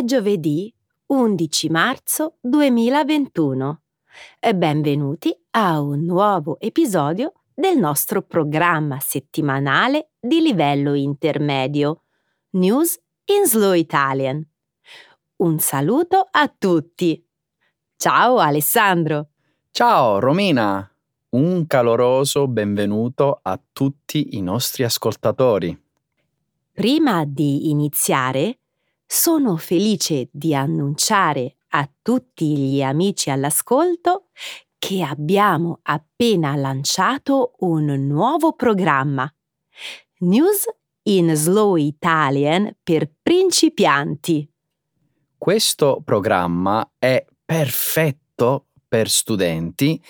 È giovedì 11 marzo 2021 e benvenuti a un nuovo episodio del nostro programma settimanale di livello intermedio News in Slow Italian. Un saluto a tutti! Ciao Alessandro! Ciao Romina! Un caloroso benvenuto a tutti i nostri ascoltatori. Prima di iniziare, sono felice di annunciare a tutti gli amici all'ascolto che abbiamo appena lanciato un nuovo programma. News in Slow Italian per principianti. Questo programma è perfetto per studenti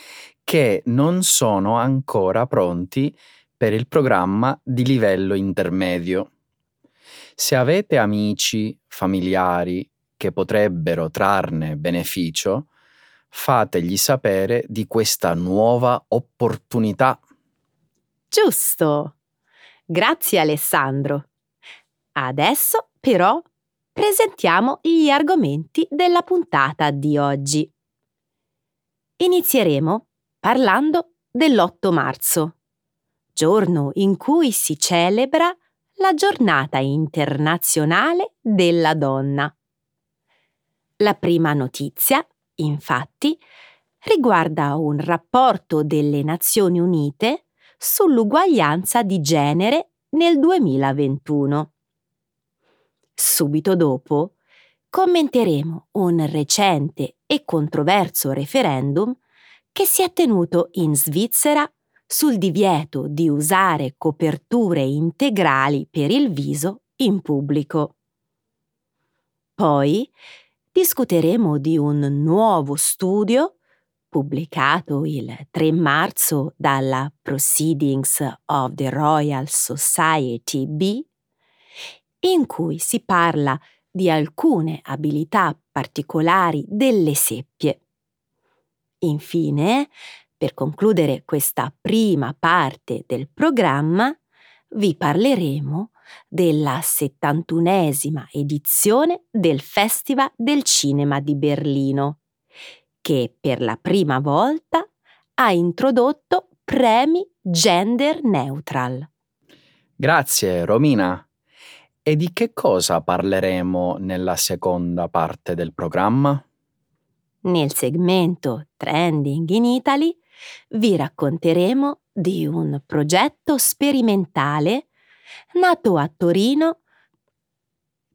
che non sono ancora pronti per il programma di livello intermedio. Se avete amici, familiari che potrebbero trarne beneficio, fategli sapere di questa nuova opportunità. Giusto! Grazie Alessandro. Adesso però presentiamo gli argomenti della puntata di oggi. Inizieremo parlando dell'8 marzo, giorno in cui si celebra la giornata internazionale della donna. La prima notizia, infatti, riguarda un rapporto delle Nazioni Unite sull'uguaglianza di genere nel 2021. Subito dopo commenteremo un recente e controverso referendum che si è tenuto in Svizzera sul divieto di usare coperture integrali per il viso in pubblico. Poi discuteremo di un nuovo studio pubblicato il 3 marzo dalla Proceedings of the Royal Society B, in cui si parla di alcune abilità particolari delle seppie. Infine, per concludere questa prima parte del programma, vi parleremo della 71esima edizione del Festival del Cinema di Berlino, che per la prima volta ha introdotto premi gender neutral. Grazie Romina. E di che cosa parleremo nella seconda parte del programma? Nel segmento Trending in Italy vi racconteremo di un progetto sperimentale nato a Torino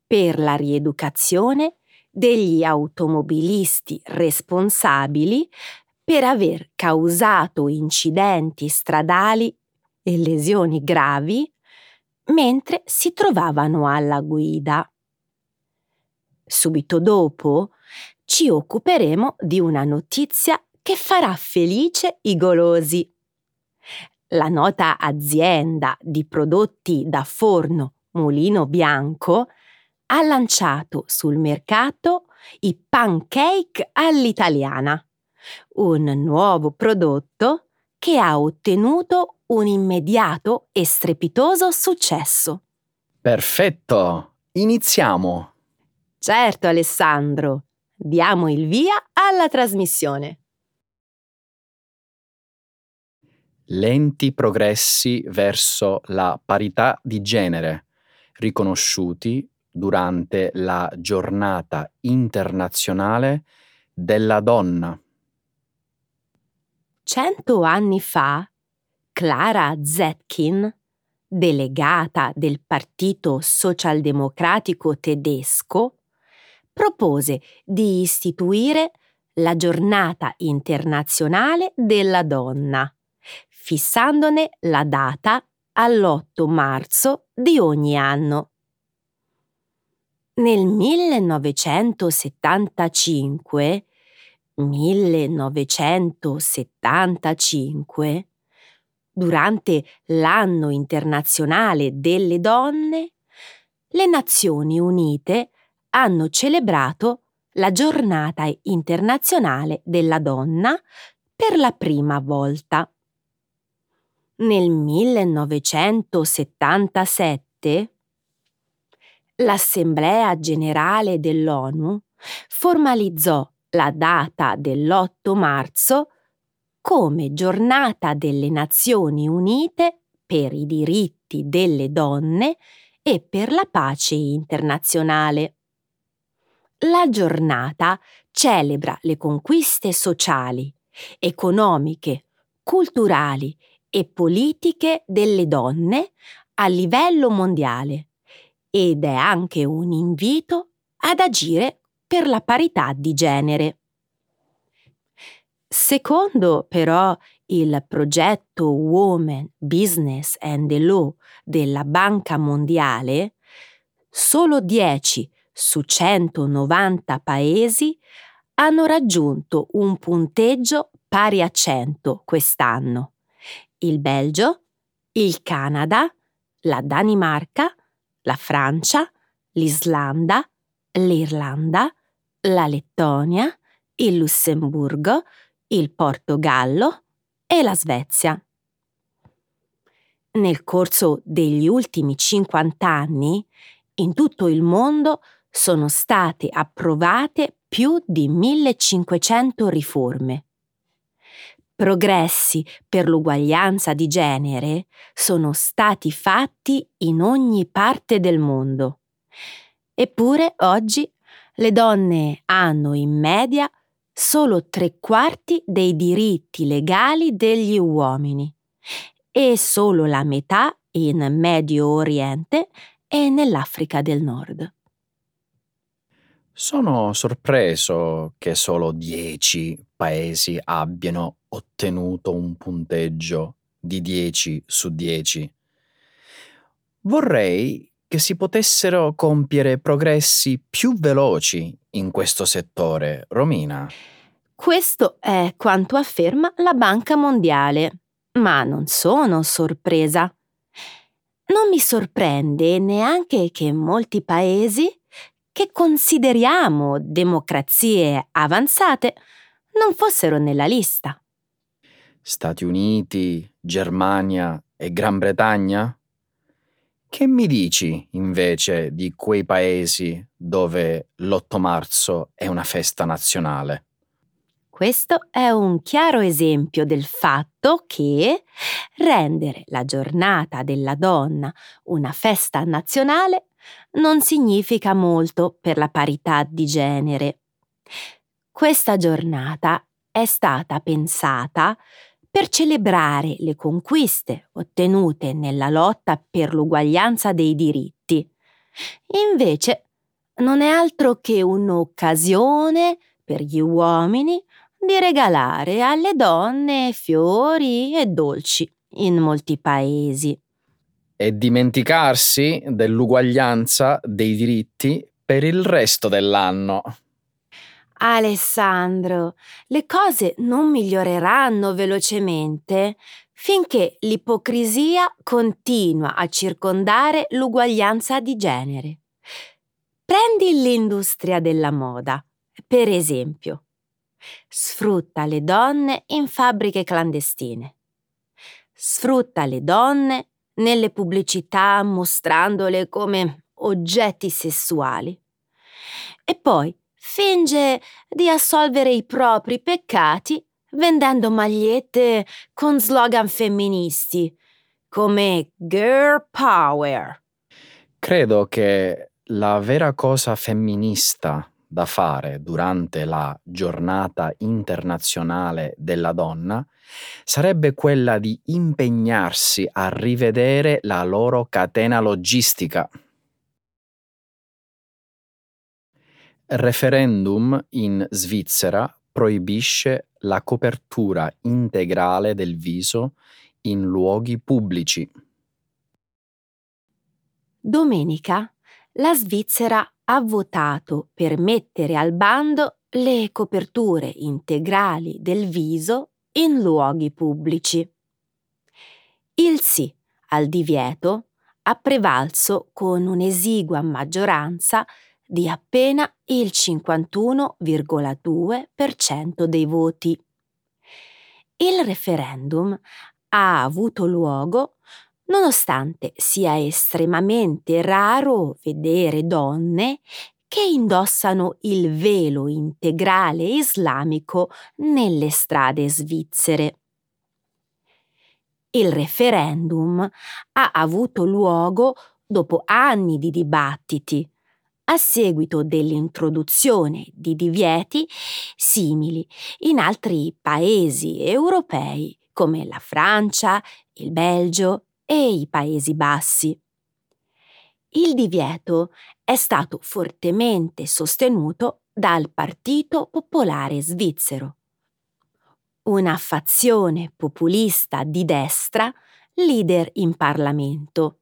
per la rieducazione degli automobilisti responsabili per aver causato incidenti stradali e lesioni gravi mentre si trovavano alla guida. Subito dopo ci occuperemo di una notizia che farà felice i golosi. La nota azienda di prodotti da forno Mulino Bianco ha lanciato sul mercato i pancake all'italiana, un nuovo prodotto che ha ottenuto un immediato e strepitoso successo. Perfetto, iniziamo. Certo Alessandro, diamo il via alla trasmissione. Lenti progressi verso la parità di genere riconosciuti durante la giornata internazionale della donna. Cento anni fa, Clara Zetkin, delegata del Partito Socialdemocratico tedesco, propose di istituire la giornata internazionale della donna fissandone la data all'8 marzo di ogni anno. Nel 1975 1975, durante l'anno internazionale delle donne, le Nazioni Unite hanno celebrato la giornata internazionale della donna per la prima volta. Nel 1977 l'Assemblea generale dell'ONU formalizzò la data dell'8 marzo come giornata delle Nazioni Unite per i diritti delle donne e per la pace internazionale. La giornata celebra le conquiste sociali, economiche, culturali e politiche delle donne a livello mondiale ed è anche un invito ad agire per la parità di genere. Secondo però il progetto Women, Business and the Law della Banca Mondiale, solo 10 su 190 paesi hanno raggiunto un punteggio pari a 100 quest'anno. Il Belgio, il Canada, la Danimarca, la Francia, l'Islanda, l'Irlanda, la Lettonia, il Lussemburgo, il Portogallo e la Svezia. Nel corso degli ultimi 50 anni, in tutto il mondo sono state approvate più di 1500 riforme. Progressi per l'uguaglianza di genere sono stati fatti in ogni parte del mondo. Eppure oggi le donne hanno in media solo tre quarti dei diritti legali degli uomini e solo la metà in Medio Oriente e nell'Africa del Nord. Sono sorpreso che solo 10 paesi abbiano ottenuto un punteggio di 10 su 10. Vorrei che si potessero compiere progressi più veloci in questo settore, Romina. Questo è quanto afferma la Banca Mondiale, ma non sono sorpresa. Non mi sorprende neanche che molti paesi che consideriamo democrazie avanzate non fossero nella lista. Stati Uniti, Germania e Gran Bretagna? Che mi dici invece di quei paesi dove l'8 marzo è una festa nazionale? Questo è un chiaro esempio del fatto che rendere la giornata della donna una festa nazionale non significa molto per la parità di genere. Questa giornata è stata pensata per celebrare le conquiste ottenute nella lotta per l'uguaglianza dei diritti. Invece non è altro che un'occasione per gli uomini di regalare alle donne fiori e dolci in molti paesi. E dimenticarsi dell'uguaglianza dei diritti per il resto dell'anno. Alessandro, le cose non miglioreranno velocemente finché l'ipocrisia continua a circondare l'uguaglianza di genere. Prendi l'industria della moda, per esempio. Sfrutta le donne in fabbriche clandestine. Sfrutta le donne nelle pubblicità mostrandole come oggetti sessuali. E poi finge di assolvere i propri peccati vendendo magliette con slogan femministi come Girl Power. Credo che la vera cosa femminista da fare durante la giornata internazionale della donna sarebbe quella di impegnarsi a rivedere la loro catena logistica. Referendum in Svizzera proibisce la copertura integrale del viso in luoghi pubblici. Domenica la Svizzera ha votato per mettere al bando le coperture integrali del viso in luoghi pubblici. Il sì al divieto ha prevalso con un'esigua maggioranza di appena il 51,2% dei voti. Il referendum ha avuto luogo nonostante sia estremamente raro vedere donne che indossano il velo integrale islamico nelle strade svizzere. Il referendum ha avuto luogo dopo anni di dibattiti, a seguito dell'introduzione di divieti simili in altri paesi europei come la Francia, il Belgio e i Paesi Bassi. Il divieto è stato fortemente sostenuto dal Partito Popolare Svizzero, una fazione populista di destra leader in Parlamento.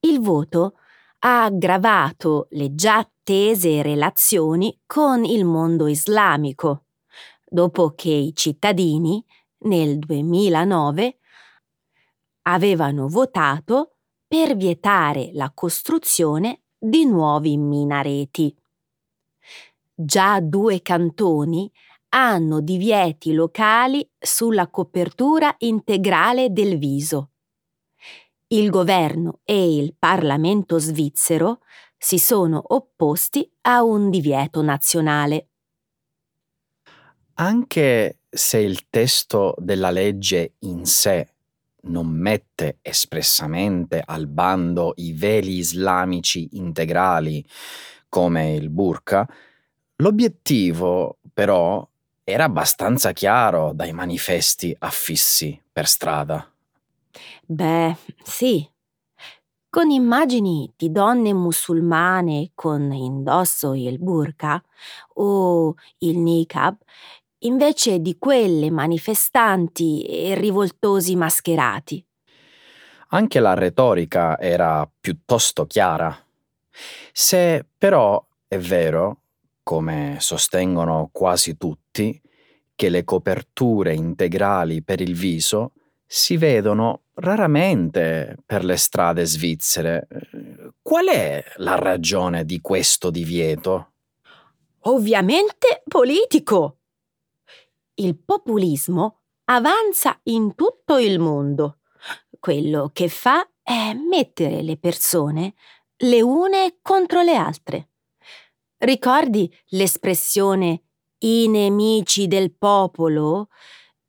Il voto ha aggravato le già tese relazioni con il mondo islamico, dopo che i cittadini, nel 2009, avevano votato per vietare la costruzione di nuovi minareti. Già due cantoni hanno divieti locali sulla copertura integrale del viso. Il governo e il Parlamento svizzero si sono opposti a un divieto nazionale. Anche se il testo della legge in sé non mette espressamente al bando i veli islamici integrali come il burqa, l'obiettivo però era abbastanza chiaro dai manifesti affissi per strada. Beh, sì. Con immagini di donne musulmane con indosso il burqa o il niqab invece di quelle manifestanti e rivoltosi mascherati. Anche la retorica era piuttosto chiara. Se però è vero, come sostengono quasi tutti, che le coperture integrali per il viso si vedono raramente per le strade svizzere. Qual è la ragione di questo divieto? Ovviamente politico il populismo avanza in tutto il mondo. Quello che fa è mettere le persone le une contro le altre. Ricordi l'espressione i nemici del popolo?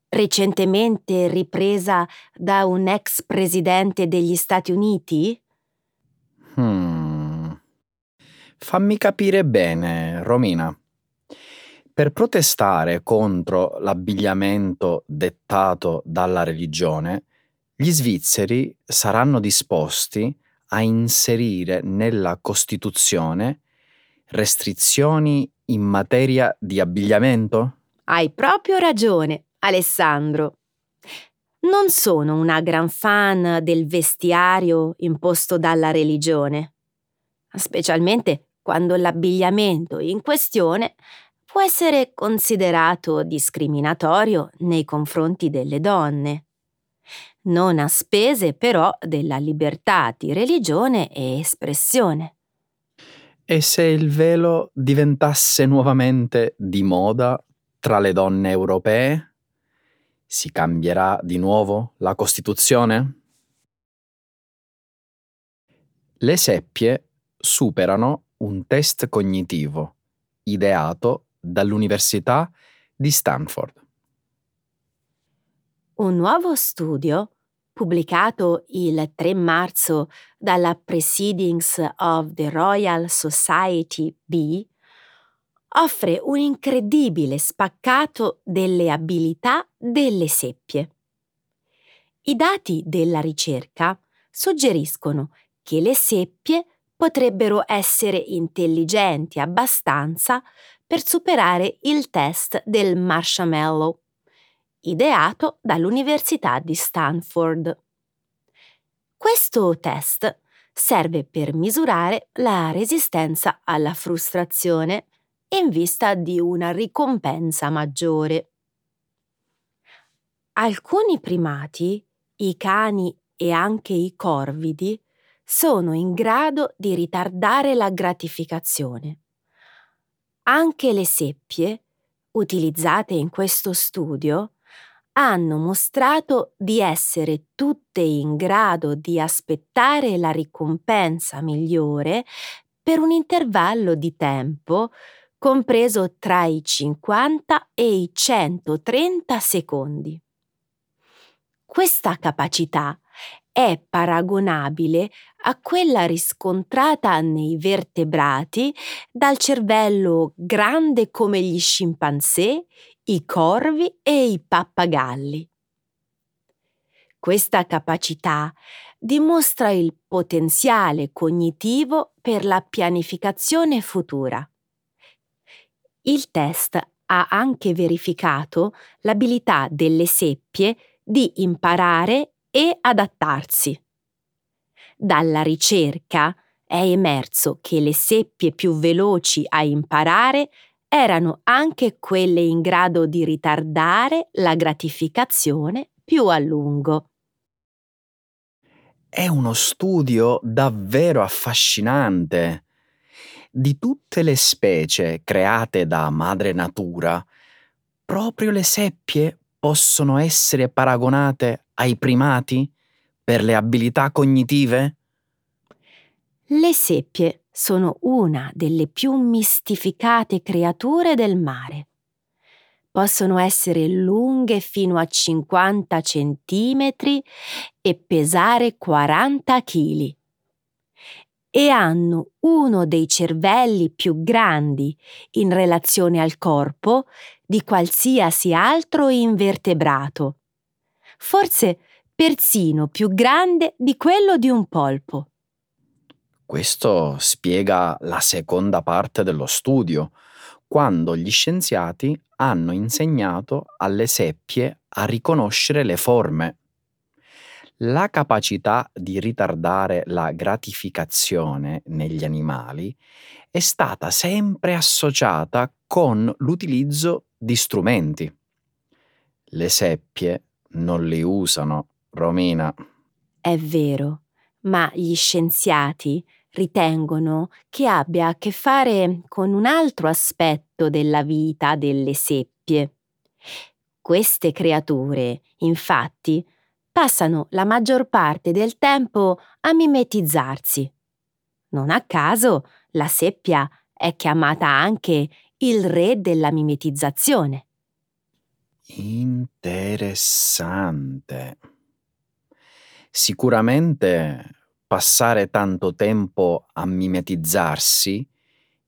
Recentemente ripresa da un ex presidente degli Stati Uniti? Hmm. Fammi capire bene, Romina. Per protestare contro l'abbigliamento dettato dalla religione, gli svizzeri saranno disposti a inserire nella Costituzione restrizioni in materia di abbigliamento? Hai proprio ragione, Alessandro. Non sono una gran fan del vestiario imposto dalla religione, specialmente quando l'abbigliamento in questione può essere considerato discriminatorio nei confronti delle donne, non a spese però della libertà di religione e espressione. E se il velo diventasse nuovamente di moda tra le donne europee? Si cambierà di nuovo la Costituzione? Le seppie superano un test cognitivo ideato dall'Università di Stanford. Un nuovo studio, pubblicato il 3 marzo dalla Proceedings of the Royal Society B, offre un incredibile spaccato delle abilità delle seppie. I dati della ricerca suggeriscono che le seppie potrebbero essere intelligenti abbastanza per superare il test del marshmallow, ideato dall'Università di Stanford. Questo test serve per misurare la resistenza alla frustrazione in vista di una ricompensa maggiore. Alcuni primati, i cani e anche i corvidi, sono in grado di ritardare la gratificazione anche le seppie, utilizzate in questo studio, hanno mostrato di essere tutte in grado di aspettare la ricompensa migliore per un intervallo di tempo compreso tra i 50 e i 130 secondi. Questa capacità è paragonabile a quella riscontrata nei vertebrati dal cervello grande come gli scimpanzé, i corvi e i pappagalli. Questa capacità dimostra il potenziale cognitivo per la pianificazione futura. Il test ha anche verificato l'abilità delle seppie di imparare e adattarsi. Dalla ricerca è emerso che le seppie più veloci a imparare erano anche quelle in grado di ritardare la gratificazione più a lungo. È uno studio davvero affascinante. Di tutte le specie create da madre natura, proprio le seppie possono essere paragonate ai primati per le abilità cognitive? Le seppie sono una delle più mistificate creature del mare. Possono essere lunghe fino a 50 centimetri e pesare 40 kg. E hanno uno dei cervelli più grandi in relazione al corpo di qualsiasi altro invertebrato. Forse persino più grande di quello di un polpo. Questo spiega la seconda parte dello studio, quando gli scienziati hanno insegnato alle seppie a riconoscere le forme. La capacità di ritardare la gratificazione negli animali è stata sempre associata con l'utilizzo di strumenti. Le seppie non li usano, Romina. È vero, ma gli scienziati ritengono che abbia a che fare con un altro aspetto della vita delle seppie. Queste creature, infatti, passano la maggior parte del tempo a mimetizzarsi. Non a caso la seppia è chiamata anche il re della mimetizzazione. Interessante. Sicuramente passare tanto tempo a mimetizzarsi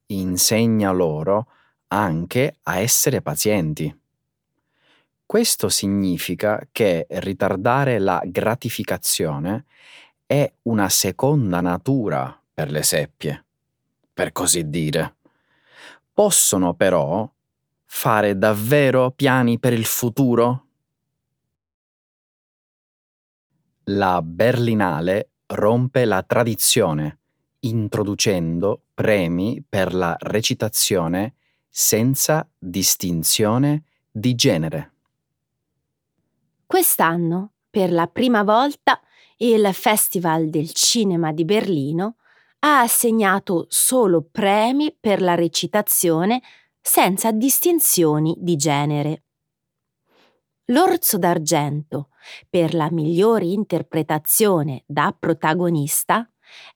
insegna loro anche a essere pazienti. Questo significa che ritardare la gratificazione è una seconda natura per le seppie, per così dire. Possono però fare davvero piani per il futuro? La Berlinale rompe la tradizione introducendo premi per la recitazione senza distinzione di genere. Quest'anno, per la prima volta, il Festival del Cinema di Berlino ha assegnato solo premi per la recitazione senza distinzioni di genere. L'Orso d'Argento per la migliore interpretazione da protagonista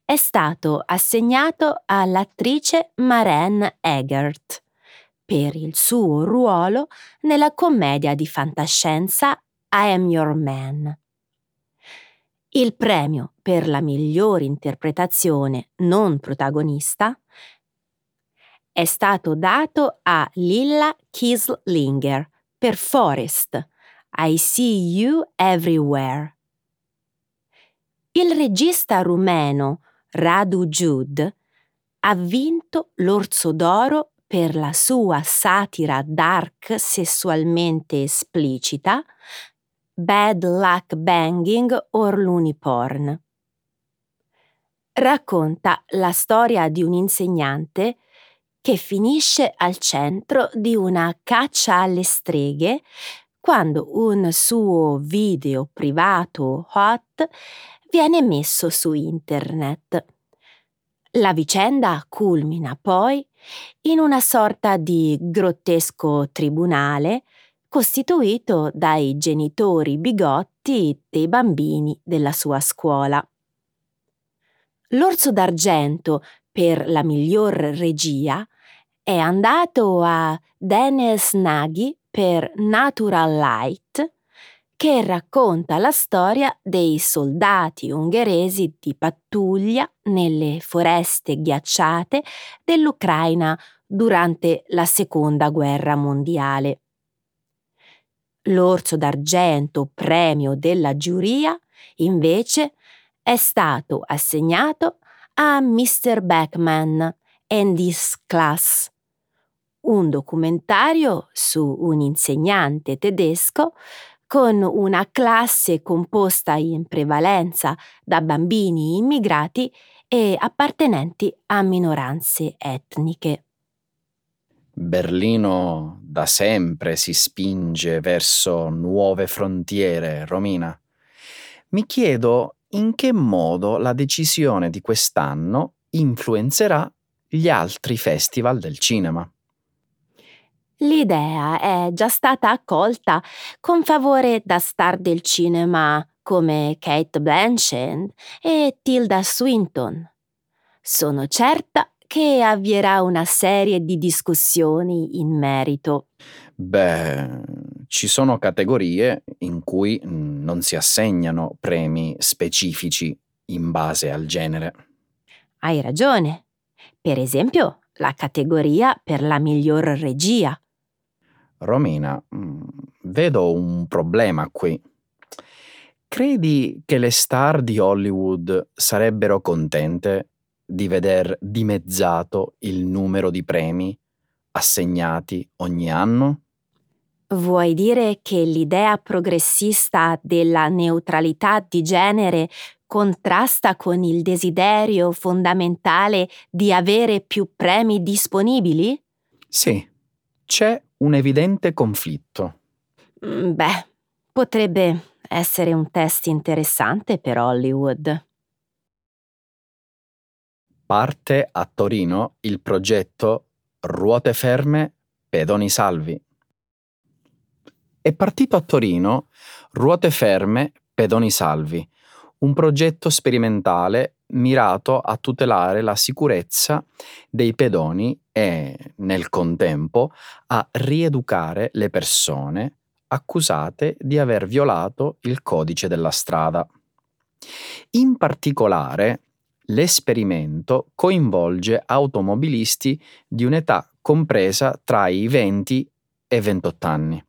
è stato assegnato all'attrice Maren Eggert per il suo ruolo nella commedia di fantascienza I Am Your Man. Il premio per la migliore interpretazione non protagonista è stato dato a Lilla Kieslinger per Forest, i See You Everywhere. Il regista rumeno Radu Jude ha vinto l'Orso d'Oro per la sua satira dark sessualmente esplicita Bad Luck Banging or Looney Porn. Racconta la storia di un insegnante che finisce al centro di una caccia alle streghe quando un suo video privato hot viene messo su internet. La vicenda culmina poi in una sorta di grottesco tribunale costituito dai genitori bigotti dei bambini della sua scuola. L'Orso d'Argento per la miglior regia è andato a Dennis Nagy per Natural Light, che racconta la storia dei soldati ungheresi di pattuglia nelle foreste ghiacciate dell'Ucraina durante la Seconda Guerra Mondiale. L'Orso d'Argento, premio della giuria, invece, è stato assegnato a Mr. Beckman and His Class, un documentario su un insegnante tedesco con una classe composta in prevalenza da bambini immigrati e appartenenti a minoranze etniche. Berlino da sempre si spinge verso nuove frontiere, Romina. Mi chiedo in che modo la decisione di quest'anno influenzerà gli altri festival del cinema. L'idea è già stata accolta con favore da star del cinema come Kate Blanchett e Tilda Swinton. Sono certa che avvierà una serie di discussioni in merito. Beh, ci sono categorie in cui mm, non si assegnano premi specifici in base al genere. Hai ragione. Per esempio, la categoria per la miglior regia. Romina, mm, vedo un problema qui. Credi che le star di Hollywood sarebbero contente di veder dimezzato il numero di premi assegnati ogni anno? Vuoi dire che l'idea progressista della neutralità di genere contrasta con il desiderio fondamentale di avere più premi disponibili? Sì, c'è un evidente conflitto. Mm, beh, potrebbe essere un test interessante per Hollywood. Parte a Torino il progetto Ruote ferme, pedoni salvi è partito a Torino Ruote ferme, pedoni salvi, un progetto sperimentale mirato a tutelare la sicurezza dei pedoni e, nel contempo, a rieducare le persone accusate di aver violato il codice della strada. In particolare, l'esperimento coinvolge automobilisti di un'età compresa tra i 20 e 28 anni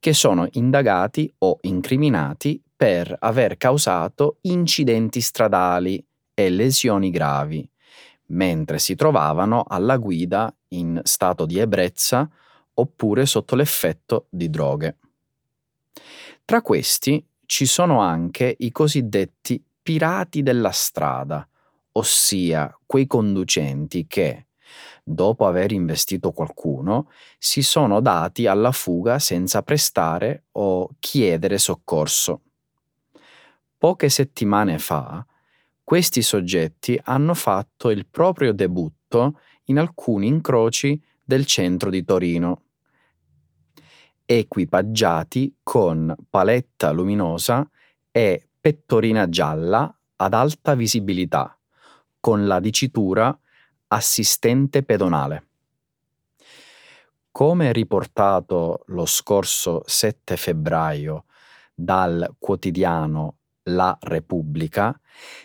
che sono indagati o incriminati per aver causato incidenti stradali e lesioni gravi, mentre si trovavano alla guida in stato di ebbrezza oppure sotto l'effetto di droghe. Tra questi ci sono anche i cosiddetti pirati della strada, ossia quei conducenti che, dopo aver investito qualcuno, si sono dati alla fuga senza prestare o chiedere soccorso. Poche settimane fa, questi soggetti hanno fatto il proprio debutto in alcuni incroci del centro di Torino, equipaggiati con paletta luminosa e pettorina gialla ad alta visibilità, con la dicitura assistente pedonale. Come riportato lo scorso 7 febbraio dal quotidiano La Repubblica,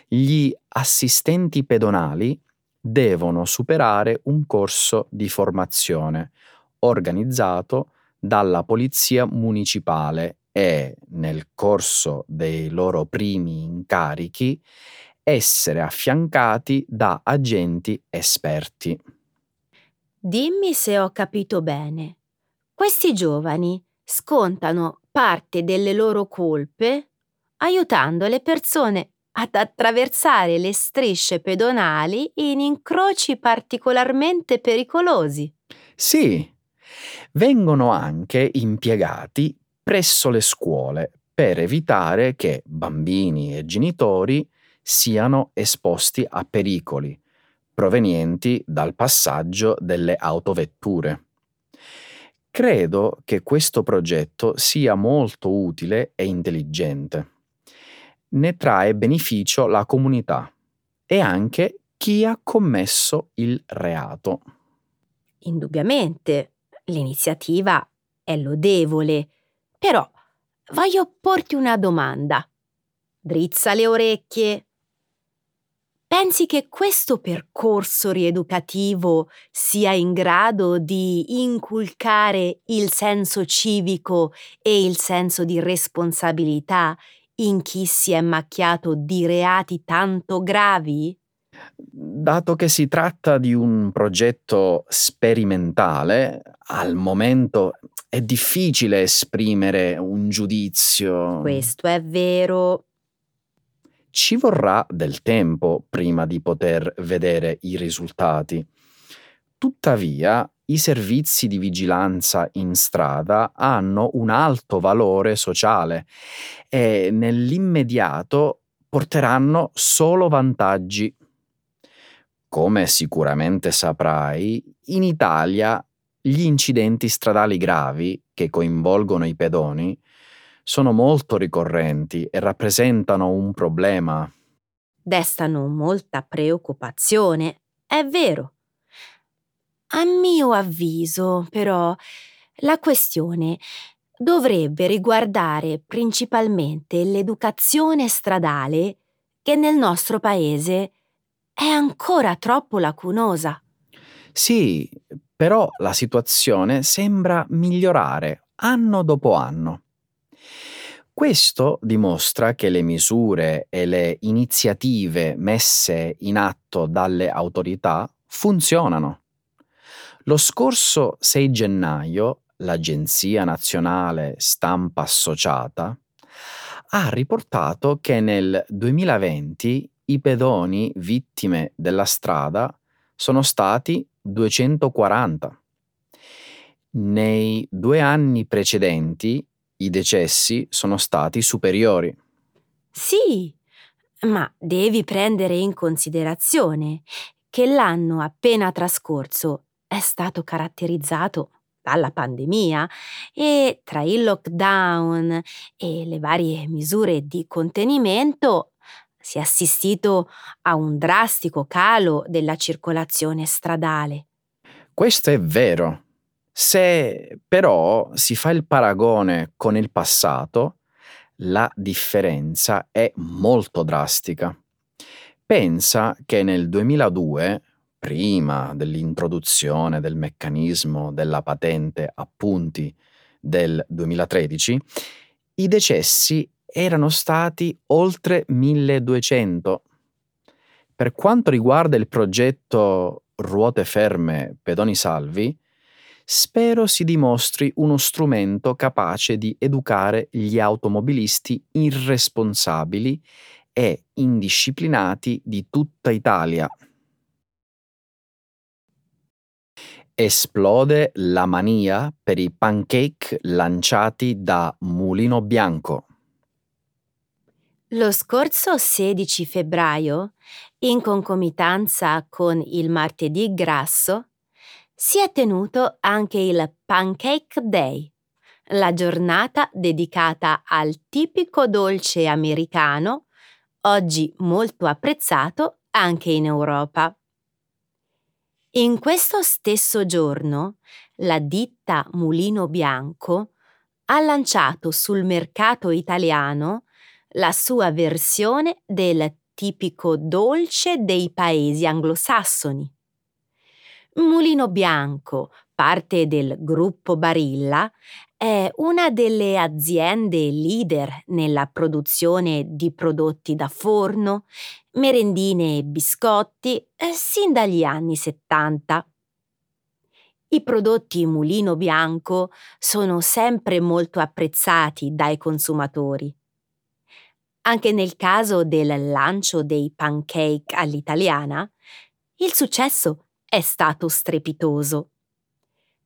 gli assistenti pedonali devono superare un corso di formazione organizzato dalla Polizia Municipale e, nel corso dei loro primi incarichi, essere affiancati da agenti esperti. Dimmi se ho capito bene. Questi giovani scontano parte delle loro colpe aiutando le persone ad attraversare le strisce pedonali in incroci particolarmente pericolosi. Sì, vengono anche impiegati presso le scuole per evitare che bambini e genitori siano esposti a pericoli provenienti dal passaggio delle autovetture. Credo che questo progetto sia molto utile e intelligente. Ne trae beneficio la comunità e anche chi ha commesso il reato. Indubbiamente, l'iniziativa è lodevole, però voglio porti una domanda. Drizza le orecchie. Pensi che questo percorso rieducativo sia in grado di inculcare il senso civico e il senso di responsabilità in chi si è macchiato di reati tanto gravi? Dato che si tratta di un progetto sperimentale, al momento è difficile esprimere un giudizio. Questo è vero. Ci vorrà del tempo prima di poter vedere i risultati. Tuttavia, i servizi di vigilanza in strada hanno un alto valore sociale e nell'immediato porteranno solo vantaggi. Come sicuramente saprai, in Italia gli incidenti stradali gravi che coinvolgono i pedoni sono molto ricorrenti e rappresentano un problema. Destano molta preoccupazione, è vero. A mio avviso, però, la questione dovrebbe riguardare principalmente l'educazione stradale che nel nostro paese è ancora troppo lacunosa. Sì, però la situazione sembra migliorare anno dopo anno. Questo dimostra che le misure e le iniziative messe in atto dalle autorità funzionano. Lo scorso 6 gennaio l'Agenzia Nazionale Stampa Associata ha riportato che nel 2020 i pedoni vittime della strada sono stati 240. Nei due anni precedenti i decessi sono stati superiori. Sì, ma devi prendere in considerazione che l'anno appena trascorso è stato caratterizzato dalla pandemia e tra il lockdown e le varie misure di contenimento si è assistito a un drastico calo della circolazione stradale. Questo è vero. Se però si fa il paragone con il passato, la differenza è molto drastica. Pensa che nel 2002, prima dell'introduzione del meccanismo della patente a punti del 2013, i decessi erano stati oltre 1200. Per quanto riguarda il progetto Ruote ferme pedoni salvi, spero si dimostri uno strumento capace di educare gli automobilisti irresponsabili e indisciplinati di tutta Italia. Esplode la mania per i pancake lanciati da Mulino Bianco. Lo scorso 16 febbraio, in concomitanza con il martedì grasso, si è tenuto anche il Pancake Day, la giornata dedicata al tipico dolce americano, oggi molto apprezzato anche in Europa. In questo stesso giorno, la ditta Mulino Bianco ha lanciato sul mercato italiano la sua versione del tipico dolce dei paesi anglosassoni. Mulino Bianco, parte del gruppo Barilla, è una delle aziende leader nella produzione di prodotti da forno, merendine e biscotti eh, sin dagli anni 70. I prodotti Mulino Bianco sono sempre molto apprezzati dai consumatori. Anche nel caso del lancio dei pancake all'italiana, il successo è stato strepitoso.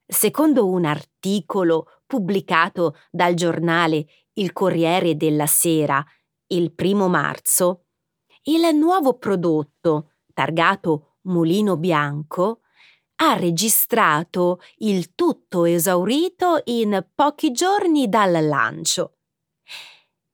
Secondo un articolo pubblicato dal giornale Il Corriere della Sera il primo marzo, il nuovo prodotto, targato Mulino Bianco, ha registrato il tutto esaurito in pochi giorni dal lancio.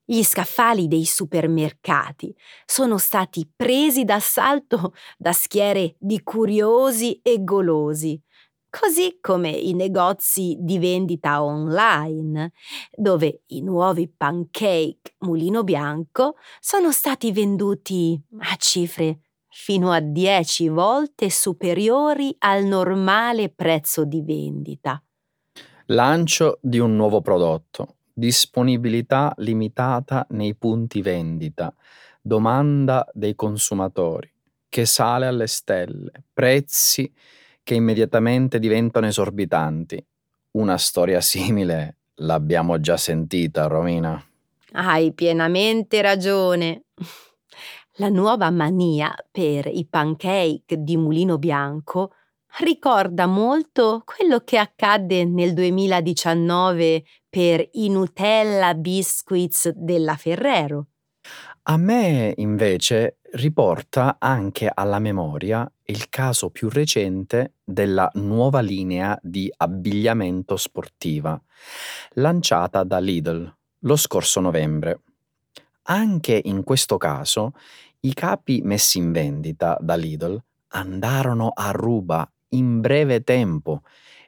Gli scaffali dei supermercati sono stati presi d'assalto da schiere di curiosi e golosi, così come i negozi di vendita online, dove i nuovi pancake Mulino Bianco sono stati venduti a cifre fino a 10 volte superiori al normale prezzo di vendita. Lancio di un nuovo prodotto, disponibilità limitata nei punti vendita, domanda dei consumatori, che sale alle stelle, prezzi che immediatamente diventano esorbitanti. Una storia simile l'abbiamo già sentita, Romina. Hai pienamente ragione. La nuova mania per i pancake di mulino bianco ricorda molto quello che accadde nel 2019 per i Nutella Biscuits della Ferrero. A me, invece, riporta anche alla memoria il caso più recente della nuova linea di abbigliamento sportiva, lanciata da Lidl lo scorso novembre. Anche in questo caso i capi messi in vendita da Lidl andarono a ruba in breve tempo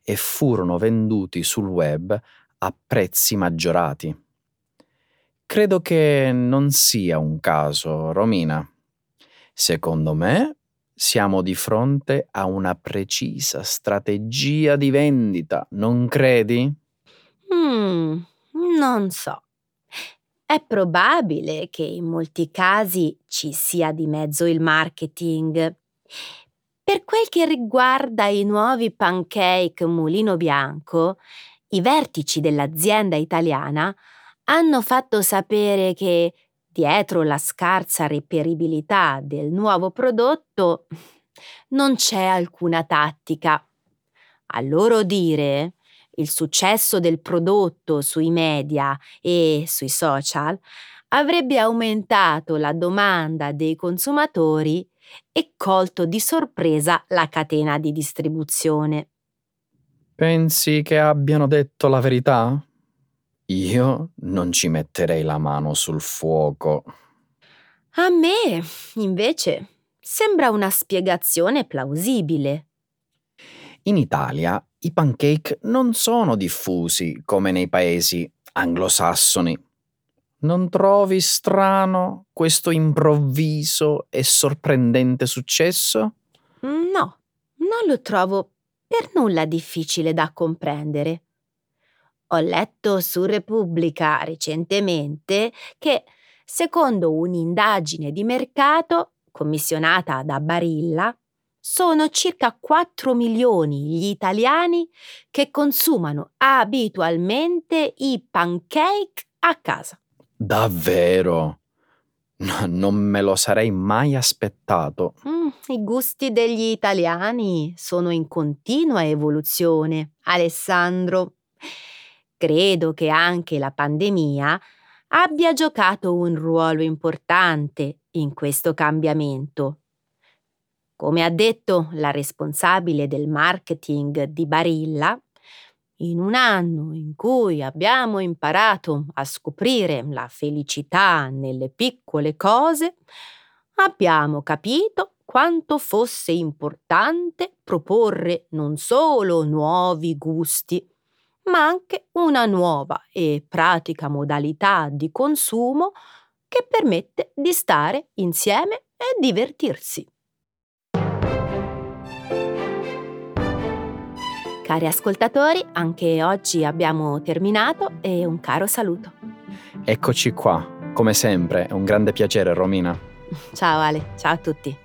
e furono venduti sul web a prezzi maggiorati. Credo che non sia un caso, Romina. Secondo me siamo di fronte a una precisa strategia di vendita, non credi? Mm, non so. È probabile che in molti casi ci sia di mezzo il marketing. Per quel che riguarda i nuovi pancake Mulino Bianco, i vertici dell'azienda italiana hanno fatto sapere che dietro la scarsa reperibilità del nuovo prodotto non c'è alcuna tattica. A loro dire, il successo del prodotto sui media e sui social avrebbe aumentato la domanda dei consumatori e colto di sorpresa la catena di distribuzione. Pensi che abbiano detto la verità? Io non ci metterei la mano sul fuoco. A me, invece, sembra una spiegazione plausibile. In Italia i pancake non sono diffusi come nei paesi anglosassoni. Non trovi strano questo improvviso e sorprendente successo? No, non lo trovo per nulla difficile da comprendere. Ho letto su Repubblica recentemente che, secondo un'indagine di mercato commissionata da Barilla, sono circa 4 milioni gli italiani che consumano abitualmente i pancake a casa. Davvero? Non me lo sarei mai aspettato. Mm, I gusti degli italiani sono in continua evoluzione, Alessandro. Credo che anche la pandemia abbia giocato un ruolo importante in questo cambiamento. Come ha detto la responsabile del marketing di Barilla, in un anno in cui abbiamo imparato a scoprire la felicità nelle piccole cose, abbiamo capito quanto fosse importante proporre non solo nuovi gusti, ma anche una nuova e pratica modalità di consumo che permette di stare insieme e divertirsi. Cari ascoltatori, anche oggi abbiamo terminato e un caro saluto. Eccoci qua, come sempre, è un grande piacere Romina. Ciao Ale, ciao a tutti.